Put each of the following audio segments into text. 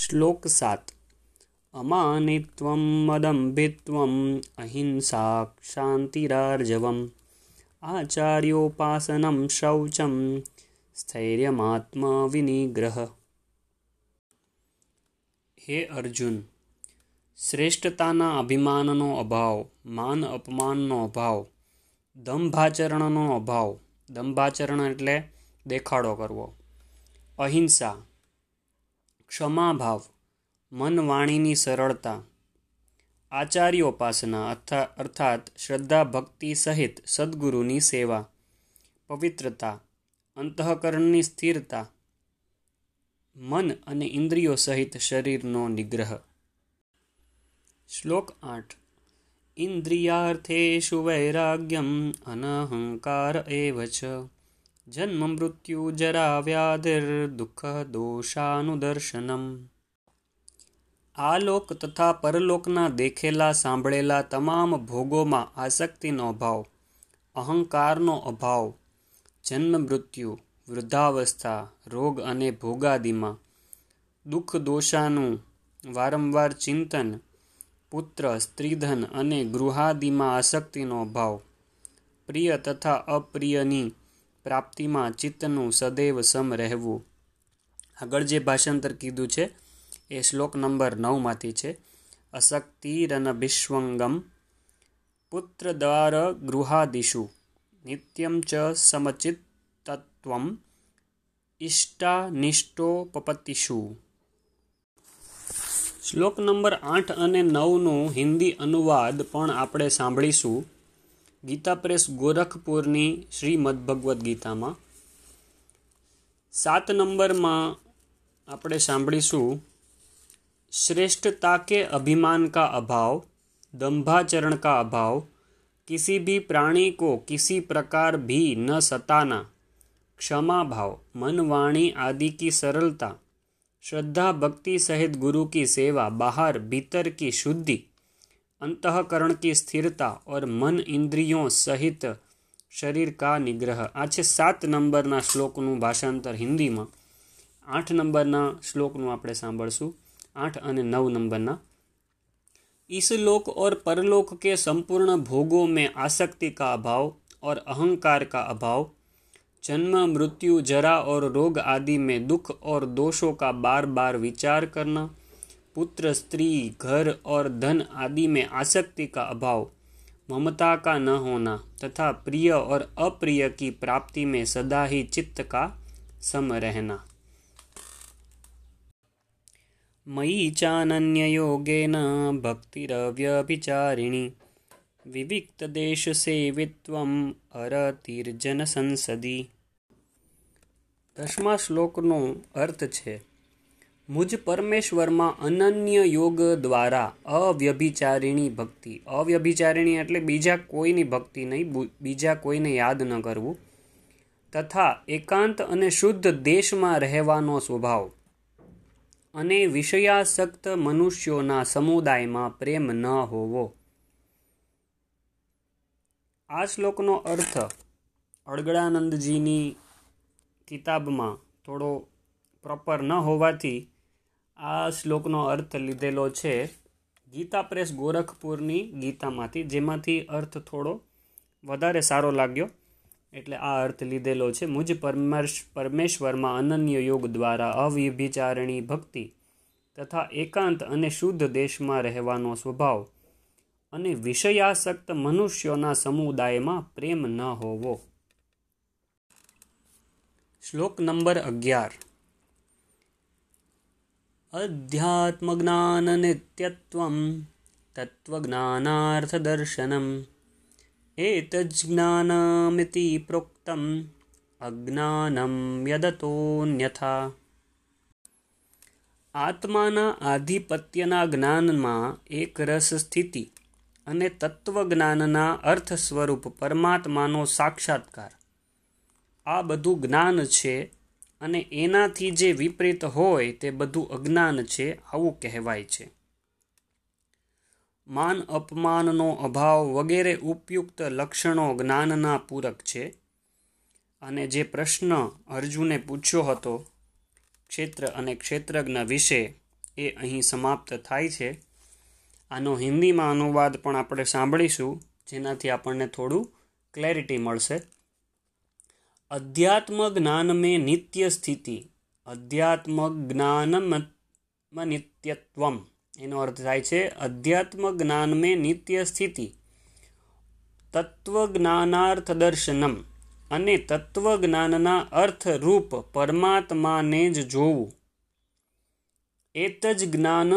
શ્લોક સાત અમાનિત્વં મદંભિત્વમ અહિંસા શાંતિરાર્જવમ આચાર્યોપાસનમ શૌચમ સ્થૈર્યમાત્મા વિનિગ્રહ હે અર્જુન શ્રેષ્ઠતાના અભિમાનનો અભાવ માન અપમાનનો અભાવ દંભાચરણનો અભાવ દંભાચરણ એટલે દેખાડો કરવો। અહિંસા ક્ષમાભાવ મન વાણીની સરળતા આચાર્યોપાસના અર્થાત શ્રદ્ધા ભક્તિ સહિત સદ્ગુરુની સેવા, પવિત્રતા, અંતઃકરણની સ્થિરતા, મન અને ઇન્દ્રિયો સહિત શરીરનો નિગ્રહ. શ્લોક આઠ. ઇન્દ્રિયાર્થેષુ વૈરાગ્યમ અનહંકાર એવ જન્મ મૃત્યુ જરા વ્યાધિર દુઃખ દોષાનુદર્શનમ આ લોક તથા પરલોકના દેખેલા સાંભળેલા તમામ ભોગોમાં આસક્તિનો અભાવ અહંકારનો અભાવ જન્મ મૃત્યુ વૃદ્ધાવસ્થા રોગ અને ભોગાદિમાં દુઃખ દોષાનું વારંવાર ચિંતન પુત્ર સ્ત્રીધન અને ગૃહાદિમાં આસક્તિનો અભાવ પ્રિય તથા અપ્રિયની પ્રાપ્તિમાં ચિત્તનું સદૈવ સમ રહેવું. આગળ જે ભાષાંતર કીધું છે, એ શ્લોક નંબર નવમાંથી છે. અશક્તિરનભિષ્વંગમ પુત્ર દ્વાર ગૃહાદિષુ નિત્યમ ચ સમચિત્તત્વમ ઇષ્ટાનિષ્ટોપપત્તિષુ. શ્લોક નંબર આઠ અને નવનું હિન્દી અનુવાદ પણ આપણે સાંભળીશું. ગીતા પ્રેસ ગોરખપુરની શ્રીમદ ભગવદ્ ગીતામાં સાત નંબરમાં આપણે સાંભળીશું श्रेष्ठता के अभिमान का अभाव दंभाचरण का अभाव किसी भी प्राणी को किसी प्रकार भी न सताना क्षमा भाव मन वाणी आदि की सरलता श्रद्धा भक्ति सहित गुरु की सेवा बाहर भीतर की शुद्धि अंतकरण की स्थिरता और मन इंद्रियों सहित शरीर का निग्रह આ છે સાત નંબરના શ્લોકનું ભાષાંતર હિન્દીમાં આઠ નંબરના શ્લોકનું આપણે સાંભળશું आठ અને नौ नंबरना इस लोक और परलोक के संपूर्ण भोगों में आसक्ति का अभाव और अहंकार का अभाव जन्म मृत्यु जरा और रोग आदि में दुख और दोषों का बार बार विचार करना पुत्र स्त्री घर और धन आदि में आसक्ति का अभाव ममता का न होना तथा प्रिय और अप्रिय की प्राप्ति में सदा ही चित्त का सम रहना मयि चानन्ययोगेन भक्तिरव्यभिचारिणि વિવિક્તદેશસેવિત્વમ અરતિર્જન સંસદી દસમા શ્લોકનો અર્થ છે મુજ પરમેશ્વરમાં અનન્ય યોગ દ્વારા અવ્યભિચારિણી ભક્તિ. અવ્યભિચારિણી એટલે બીજા કોઈની ભક્તિ નહીં બીજા કોઈને યાદ ન કરવું. તથા એકાંત અને શુદ્ધ દેશમાં રહેવાનો સ્વભાવ. અને વિષયાસક્ત મનુષ્યોના સમુદાયમાં પ્રેમ ન હોવો. આ શ્લોકનો અર્થ અળગડાનંદજીની કિતાબમાં થોડો પ્રોપર ન હોવાથી આ શ્લોકનો અર્થ લીધેલો છે ગીતા પ્રેસ ગોરખપુરની ગીતામાંથી, જેમાંથી અર્થ થોડો વધારે સારો લાગ્યો. એટલે આ અર્થ લીધેલો છે, મુજ પરમેશ પરમેશ્વરમાં અનન્ય યોગ દ્વારા અવ્યભિચારણી ભક્તિ તથા એકાંત અને શુદ્ધ દેશમાં રહેવાનો સ્વભાવ અને વિષયાસક્ત મનુષ્યોના સમુદાયમાં પ્રેમ ન હોવો. શ્લોક નંબર અગિયાર. અધ્યાત્મજ્ઞાન નિત્યત્વમ તત્વજ્ઞાનાર્થદર્શનમ एतज्ज्ञानमिति प्रोक्तम् અજ્ઞાનમ યદતોન્યથા આત્માના આધિપત્યના જ્ઞાનમાં એક રસ સ્થિતિ અને તત્વજ્ઞાનના અર્થ સ્વરૂપ પરમાત્માનો સાક્ષાત્કાર આ બધું જ્ઞાન છે અને એનાથી જે વિપરીત હોય તે બધું અજ્ઞાન છે, આવું કહેવાય છે. માન અપમાનનો અભાવ વગેરે ઉપયુક્ત લક્ષણો જ્ઞાનના પૂરક છે. અને જે પ્રશ્ન અર્જુને પૂછ્યો હતો, ક્ષેત્ર અને ક્ષેત્રજ્ઞ વિશે, એ અહીં સમાપ્ત થાય છે. આનો હિન્દીમાં અનુવાદ પણ આપણે સાંભળીશું, જેનાથી આપણને થોડું ક્લેરિટી મળશે. અધ્યાત્મ જ્ઞાન મેં નિત્ય સ્થિતિ અધ્યાત્મ જ્ઞાનમ નિત્યત્વમ એનો અર્થ થાય છે અધ્યાત્મ જ્ઞાન મેં નિત્ય સ્થિતિ તત્વજ્ઞાનાર્થ દર્શનમ અને તત્વજ્ઞાનના અર્થરૂપ પરમાત્માને જ જોવું। એત જ જ્ઞાન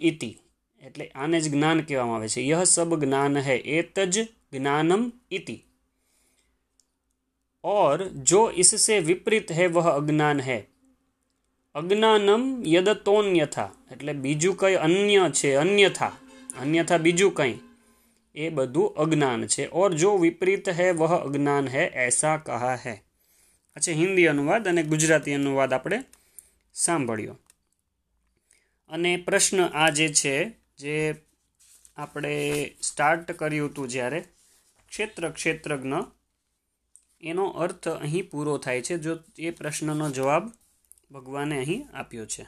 ઇતિ, એટલે આને જ જ્ઞાન કહેવામાં આવે છે। યહ સબ જ્ઞાન હૈ એત જ જ્ઞાનમ ઇતિ। और जो इससे विपरीत है वह अज्ञान है અજ્ઞાનમ યદતોન્યથા એટલે બીજું કંઈ અન્ય છે અન્યથા અન્યથા બીજું કંઈ એ બધું અજ્ઞાન છે ઓર જો વિપરીત હૈ વહ અજ્ઞાન હૈ એસા કહા હૈ અચ્છા હિન્દી અનુવાદ અને ગુજરાતી અનુવાદ આપણે સાંભળ્યો અને પ્રશ્ન આ જે છે જે આપણે સ્ટાર્ટ કર્યું હતું જ્યારે ક્ષેત્ર ક્ષેત્રજ્ઞ એનો અર્થ અહીં પૂરો થાય છે જો એ પ્રશ્નનો જવાબ ભગવાને અહીં આપ્યો છે.